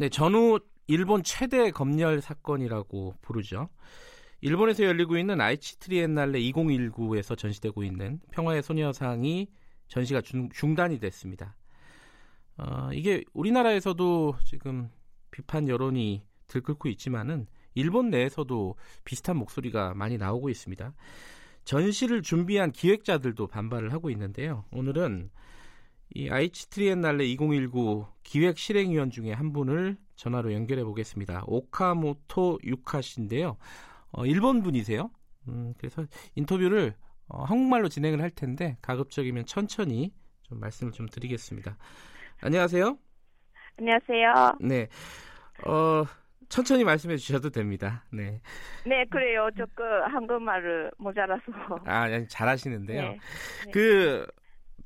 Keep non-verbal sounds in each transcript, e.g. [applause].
네, 전후 일본 최대 검열 사건이라고 부르죠. 일본에서 열리고 있는 아이치 트리엔날레 2019에서 전시되고 있는 평화의 소녀상이 전시가 중, 중단이 됐습니다. 어, 이게 우리나라에서도 지금 비판 여론이 들끓고 있지만은 일본 내에서도 비슷한 목소리가 많이 나오고 있습니다. 전시를 준비한 기획자들도 반발을 하고 있는데요. 오늘은 이 아이치 트리엔날레 2019 기획 실행위원 중에 한 분을 전화로 연결해 보겠습니다. 오카모토 유카 씨인데요. 어, 일본 분이세요. 음, 그래서 인터뷰를 어, 한국말로 진행을 할 텐데 가급적이면 천천히 좀 말씀을 좀 드리겠습니다. 안녕하세요. 안녕하세요. 네. 어, 천천히 말씀해 주셔도 됩니다. 네. 네, 그래요. 조금 한국말을 모자라서. 아, 잘하시는데요. 네. 그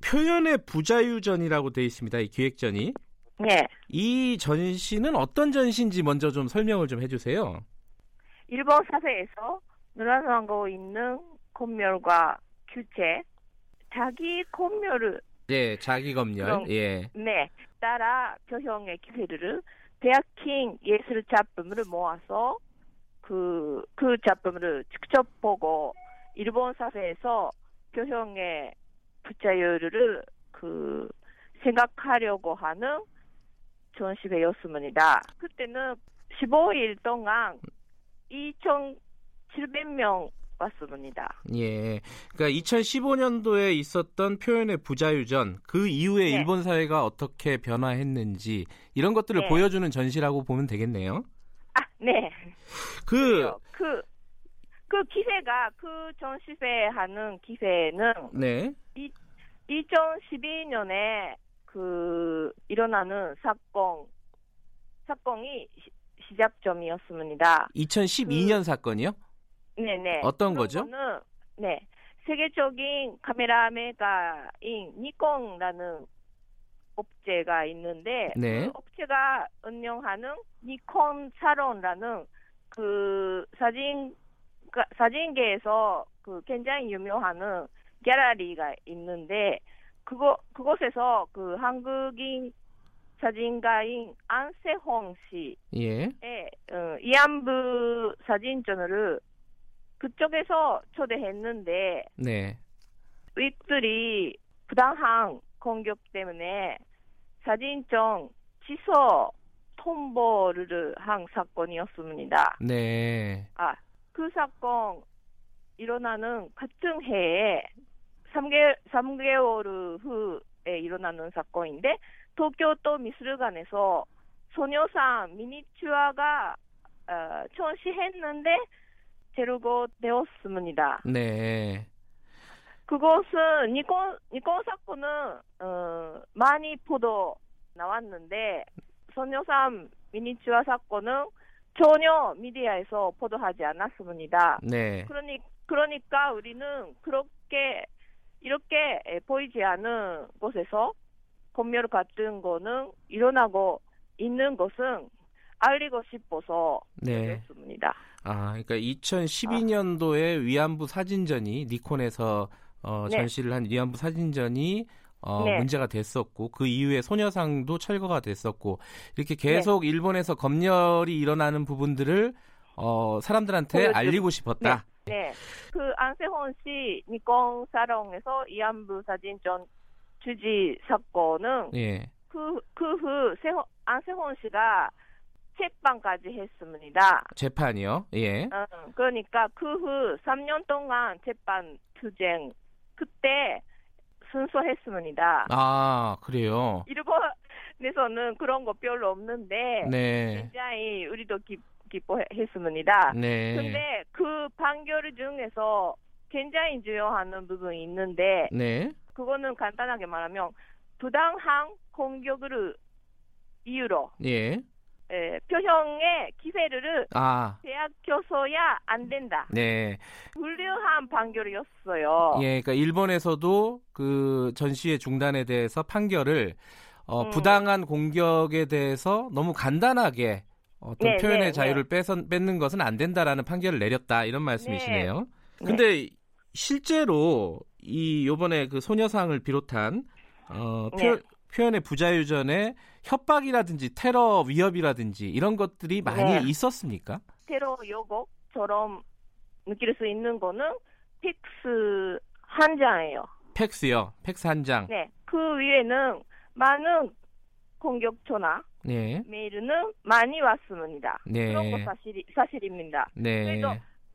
표현의 부자유전이라고 되어 있습니다. 이 기획전이. 네. 이 전시는 어떤 전시인지 먼저 좀 설명을 좀 해주세요. 일본 사회에서 늘어나고 있는 검열과 규제, 자기 검열을 네, 자기 검열. 예. 네. 따라 표형의 기회를 대학킹 예술 작품을 모아서 그, 그 작품을 직접 보고 일본 사회에서 표형의 부자유를 그 생각하려고 하는 전시회였습니다. 그때는 15일 동안 2,700명 왔습니다. 예. 그러니까 2015년도에 있었던 표현의 부자유전 그 이후에 네. 일본 사회가 어떻게 변화했는지 이런 것들을 네. 보여주는 전시라고 보면 되겠네요. 아, 네. 그 그, 그 기회가 그 전시회 하는 기회는 네. 이, 2012년에 그 일어나는 사건 사건이 시, 작점이었습니다. 2012년 그, 사건이요? 네네. 어떤 거죠? 거는, 네. 세계적인 카메라 메가인 니콘라는 업체가 있는데 네. 그 업체가 운영하는 니콘 사론라는 그 사진 사진계에서 그 굉장히 유명한 갤러리가 있는데 그거 그곳에서 그 한국인 사진가인 안세홍 씨의 예. 어, 이안부 사진전을 그쪽에서 초대했는데 네. 윗들이 부당한 공격 때문에 사진전 취소 통보를 한 사건이었습니다. 네. 아, 그 사건 일어나는 같은 해에 3개, 3개월 후에 일어나는 사건인데 도쿄도 미술관에서 소녀상 미니튜어가 어, 전시했는데 재료고 되었습니다. 네. 그것은 니콘 니콘 사건은 어, 많이 보도 나왔는데 소녀상 미니튜어 사건은 전혀 미디어에서 보도하지 않았습니다. 네. 그러니 그러니까 우리는 그렇게 이렇게 보이지 않은 곳에서 검열 같은 거는 일어나고 있는 것은 알리고 싶어서 네. 그랬습니다. 아, 그러니까 2012년도에 아. 위안부 사진전이 니콘에서 어, 네. 전시를 한 위안부 사진전이 어, 네. 문제가 됐었고 그 이후에 소녀상도 철거가 됐었고 이렇게 계속 네. 일본에서 검열이 일어나는 부분들을 어, 사람들한테 보여주... 알리고 싶었다. 네. 네. 그 안세홍 씨 니콘 사롱에서 위안부 사진전 주지 사건은 예. 그 그 후 안세홍 씨가 재판까지 했습니다. 재판이요? 예. 어, 그러니까 그 후 3년 동안 재판 투쟁 그때 순서했습니다. 아 그래요. 일본에서는 그런 거 별로 없는데 네. 굉장히 우리도 기, 기뻐했습니다. 네. 근데 그 판결 중에서 굉장히 중요한 부분이 있는데 네. 그거는 간단하게 말하면 부당한 공격을 이유로 예. 에, 표현의 기회를 아, 대학 교서야 안 된다. 네. 훌륭한 판결이었어요. 예, 그러니까 일본에서도 그 전시회 중단에 대해서 판결을 어, 음. 부당한 공격에 대해서 너무 간단하게 어떤 네, 표현의 네, 자유를 뺏은, 뺏는 것은 안 된다라는 판결을 내렸다 이런 말씀이시네요. 근데 실제로 이 요번에 그 소녀상을 비롯한 어, 표, 네. 표현의 부자유전에 협박이라든지 테러 위협이라든지 이런 것들이 많이 네. 있었습니까? 테러 예고처럼 느낄 수 있는 거는 팩스 한 장이에요. 팩스요. 팩스 한 장. 네. 그 위에는 많은 공격 전화나 네. 메일은 많이 왔습니다. 네. 그런 거 사실, 사실입니다. 네.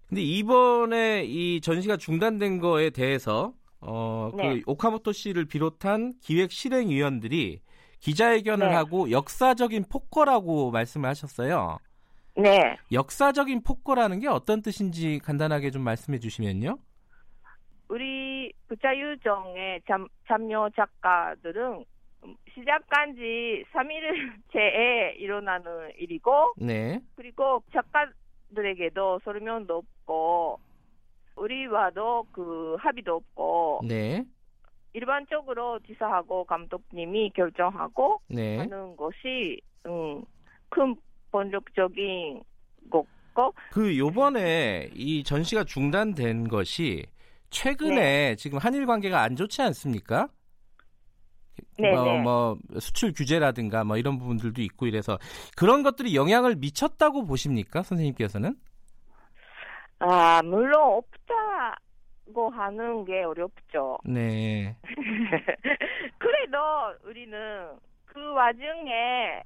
근데 이번에 이 전시가 중단된 거에 대해서 어, 그 네. 오카모토 씨를 비롯한 기획 실행위원들이 기자회견을 네. 하고 역사적인 폭거라고 말씀을 하셨어요. 네. 역사적인 폭거라는 게 어떤 뜻인지 간단하게 좀 말씀해 주시면요. 우리 부자유정의 참, 참여 작가들은 시작한 지 3일째에 [laughs] 일어나는 일이고 네. 그리고 작가들에게도 설명도 없고 우리와도 그 합의도 없고 네. 일반적으로 지사하고 감독님이 결정하고 네. 하는 것이 음, 큰 본격적인 거고 그 요번에 이 전시가 중단된 것이 최근에 네. 지금 한일 관계가 안 좋지 않습니까? 네, 뭐, 네. 뭐 수출 규제라든가 뭐 이런 부분들도 있고 이래서 그런 것들이 영향을 미쳤다고 보십니까 선생님께서는? 아 물론 없다고 하는 게 어렵죠. 네, [laughs] 그래도 우리는 그 와중에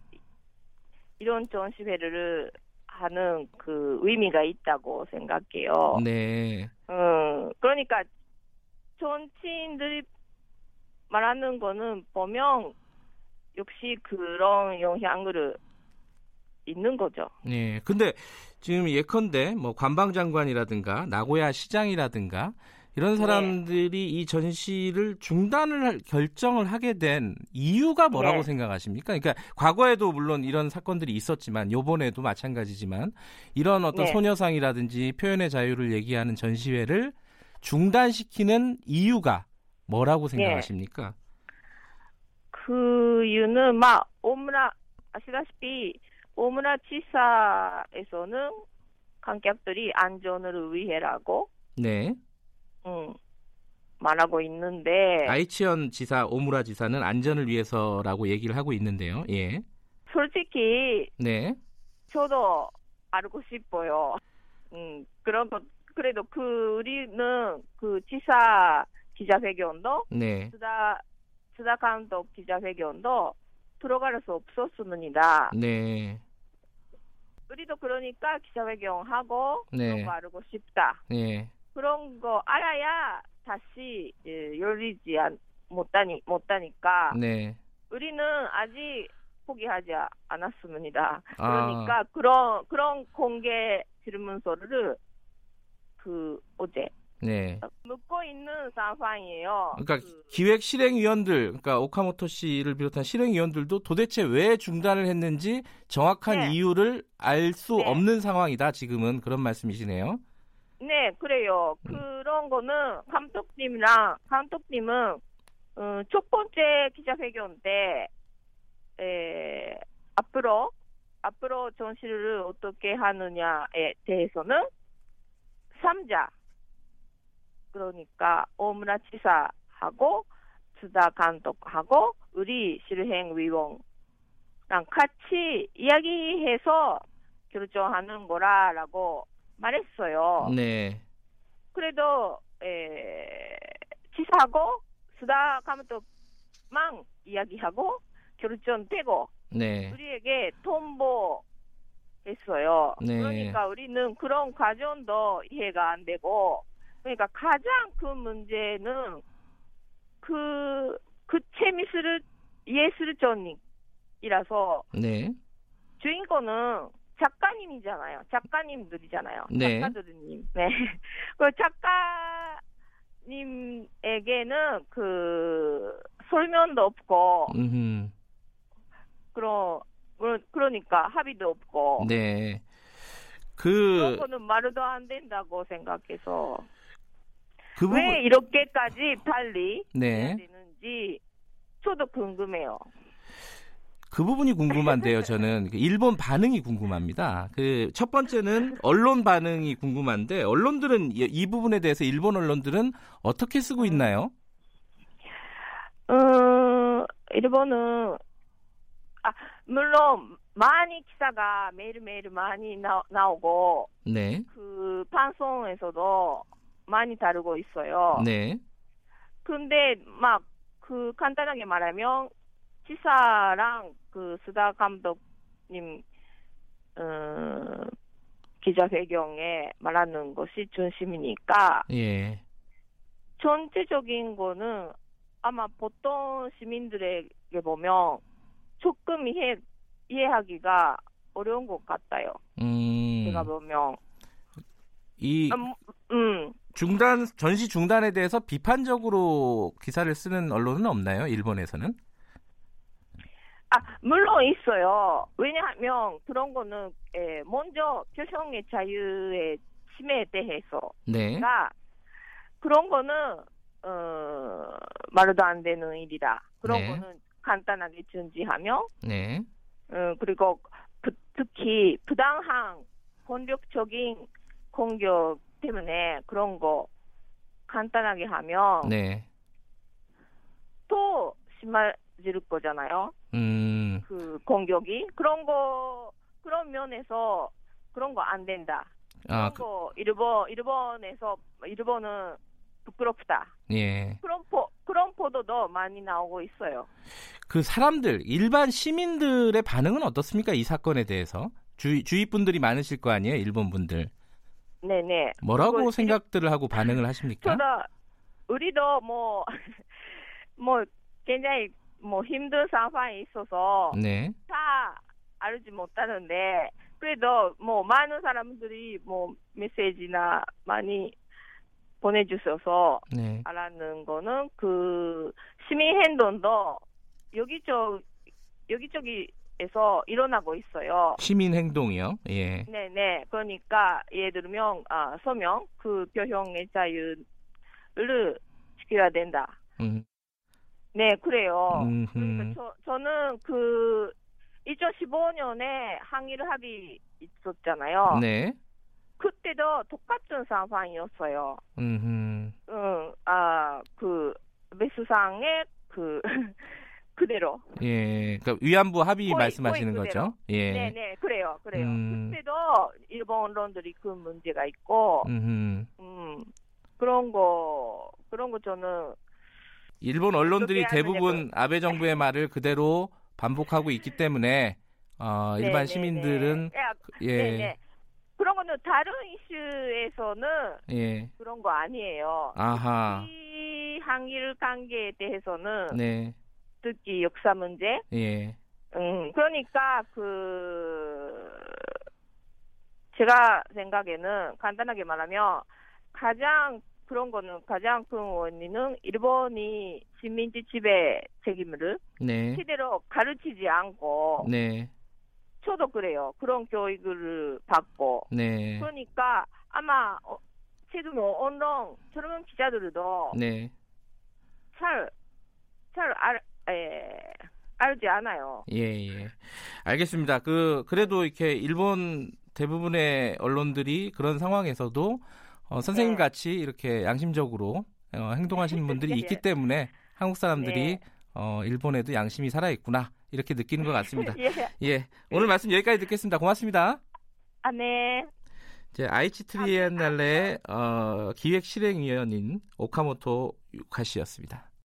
이런 전시회를 하는 그 의미가 있다고 생각해요. 네, 음, 그러니까 정치인들이 말하는 거는 보면 역시 그런 영향을 있는 거죠. 네. 근데 지금 예컨대 뭐 관방장관이라든가 나고야 시장이라든가 이런 사람들이 이 전시를 중단을 할- 결정을 하게 된 이유가 뭐라고 네. 생각하십니까? 그러니까 과거에도 물론 이런 사건들이 있었지만 요번에도 마찬가지지만 이런 어떤 네. 소녀상이라든지 표현의 자유를 얘기하는 전시회를 중단시키는 이유가 뭐라고 생각하십니까? 그 이유는 막 오므라 아시다시피 오므라 지사에서는 관객들이 안전을 위해라고 네. 음, 말하고 있는데 아이치현 지사, 오무라 지사는 안전을 위해서라고 얘기를 하고 있는데요. 예. 솔직히 네. 저도 알고 싶어요. 음, 그런 것 그래도 그 우리는 그 지사 기자회견도 네. 수다 수다 감독 기자회견도 들어갈 수 없었습니다. 네. 우리도 그러니까 기자회견하고 네. 그런 거 알고 싶다. 네. 그런 거 알아야 다시 예, 열리지 않, 못하니 못하니까 네. 우리는 아직 포기하지 않았습니다. 아. 그러니까 그런 그런 공개 질문서를 그 어제 네. 묻고 있는 상황이에요. 그러니까 그, 기획 실행위원들, 그러니까 오카모토 씨를 비롯한 실행위원들도 도대체 왜 중단을 했는지 정확한 네. 이유를 알수 네. 없는 상황이다. 지금은 그런 말씀이시네요. 네, 그래요. 음. 그런 거는 감독님이랑 감독님은 어, 첫 번째 기자회견 때 에, 앞으로 앞으로 전시를 어떻게 하느냐에 대해서는 3자 그러니까 오무라 지사하고 주다 감독하고 우리 실행위원랑 같이 이야기해서 결정하는 거라라고 말했어요. 네. 그래도 에, 지사하고 수다 감독만 이야기하고 결정되고 네. 우리에게 통보 했어요. 네. 그러니까 우리는 그런 과정도 이해가 안 되고 그러니까 가장 큰 문제는 그, 그 재미스를 이해스를 전이라서 네. 주인공은 작가님이잖아요. 작가님들이잖아요. 네. 작가들님. 네. [laughs] 그 작가님에게는 그 설명도 없고 음. 그런 그러- 그러니까 합의도 없고 네. 그런 그, 거는 말도 안 된다고 생각해서 그 부분, 왜 이렇게까지 해야 네. 되는지 저도 궁금해요. 그 부분이 궁금한데요, 저는. 그 일본 반응이 궁금합니다. 그, 첫 번째는 언론 반응이 궁금한데, 언론들은, 이, 이 부분에 대해서 일본 언론들은 어떻게 쓰고 있나요? 어, 일본은 아 물론 많이 기사가 매일매일 많이 나, 나오고 네. 그 방송에서도 많이 다루고 있어요. 네. 근데 막 그 간단하게 말하면 지사랑 그 수다 감독님 어, 기자회견에 말하는 것이 중심이니까 예. 전체적인 거는 아마 보통 시민들에게 보면 조금 이해 이해하기가 어려운 것 같아요. 음, 제가 보면 이 음, 음 중단, 전시 중단에 대해서 비판적으로 기사를 쓰는 언론은 없나요? 일본에서는? 아, 물론 있어요. 왜냐하면 그런 거는 에, 먼저 표현의 자유의 침해에 대해서가 네. 그런 거는 어, 말도 안 되는 일이다. 그런 네. 거는 간단하게 중지하며 네. 어, 그리고 부- 특히 부당한 권력적인 공격 때문에 그런 거 간단하게 하면 네. 또 심해질 거잖아요. 음, 그 공격이 그런 거 그런 면에서 그런 거 안 된다. 그런 아, 그, 거 일본 일본에서 일본은 부끄럽다. 예. 그런 포 그런 보도도 많이 나오고 있어요. 그 사람들, 일반 시민들의 반응은 어떻습니까? 이 사건에 대해서? 주위, 주위 분들이 많으실 거 아니에요? 일본 분들. 네네. 뭐라고 생각들을 하고 반응을 하십니까? 저도 우리도 뭐 [laughs] 뭐 굉장히 뭐 힘든 상황이 있어서 네. 다 알지 못하는데 그래도 뭐 많은 사람들이 뭐 메시지나 많이 보내주셔서 네. 알았는 거는 그 시민 행동도 여기저 여기저기 에서 일어나고 있어요. 시민 행동이요. 예. 네네. 그러니까 예를 들면 아 서명 그 표현의 자유를 지켜야 된다. 음. 네 그래요. 음흠. 그러니까 저 저는 그 2015년에 항일 합의 있었잖아요. 네. 그때도 똑같은 상황이었어요. 음. 응, 아, 그, 매수상의 그, [laughs] 그대로. 예. 그러니까 위안부 합의 거의- 말씀하시는 거의 거죠? 예. 네 네, 그래요, 그래요. 음. 그때도 일본 언론들이 그 문제가 있고, 음. 음, 그런 거, 그런 거 저는, 일본 언론들이. 대부분 아베 정부의 말을 그대로 반복하고 있기 때문에 어, 일반 네네네. 시민들은 야, 예. 네네. 그런 거는 다른 이슈에서는 예. 그런 거 아니에요. 아하. 이 항일 관계에 대해서는 네. 특히 역사 문제, 예. 음, 그러니까 그 제가 생각에는 간단하게 말하면 가장 그런 거는 가장 큰 원인은 일본이 식민지 지배 책임을 네. 제대로 가르치지 않고 네. 저도 그래요. 그런 교육을 받고 네. 그러니까 아마 어, 지금 언론 젊은 기자들도 네. 잘잘 알, 에, 알지 않아요. 예, 예. 알겠습니다. 그 그래도 이렇게 일본 대부분의 언론들이 그런 상황에서도 어, 선생님 네. 같이 이렇게 양심적으로 어, 행동하시는 분들이 [laughs] 있기 예. 때문에 한국 사람들이 네. 어, 일본에도 양심이 살아 있구나 이렇게 느끼는 것 같습니다. [laughs] 예. 예, 오늘 말씀 여기까지 듣겠습니다. 고맙습니다. 아, 네. 이제 아이치 트리엔날레 어, 기획 실행위원인 오카모토 유카 씨였습니다.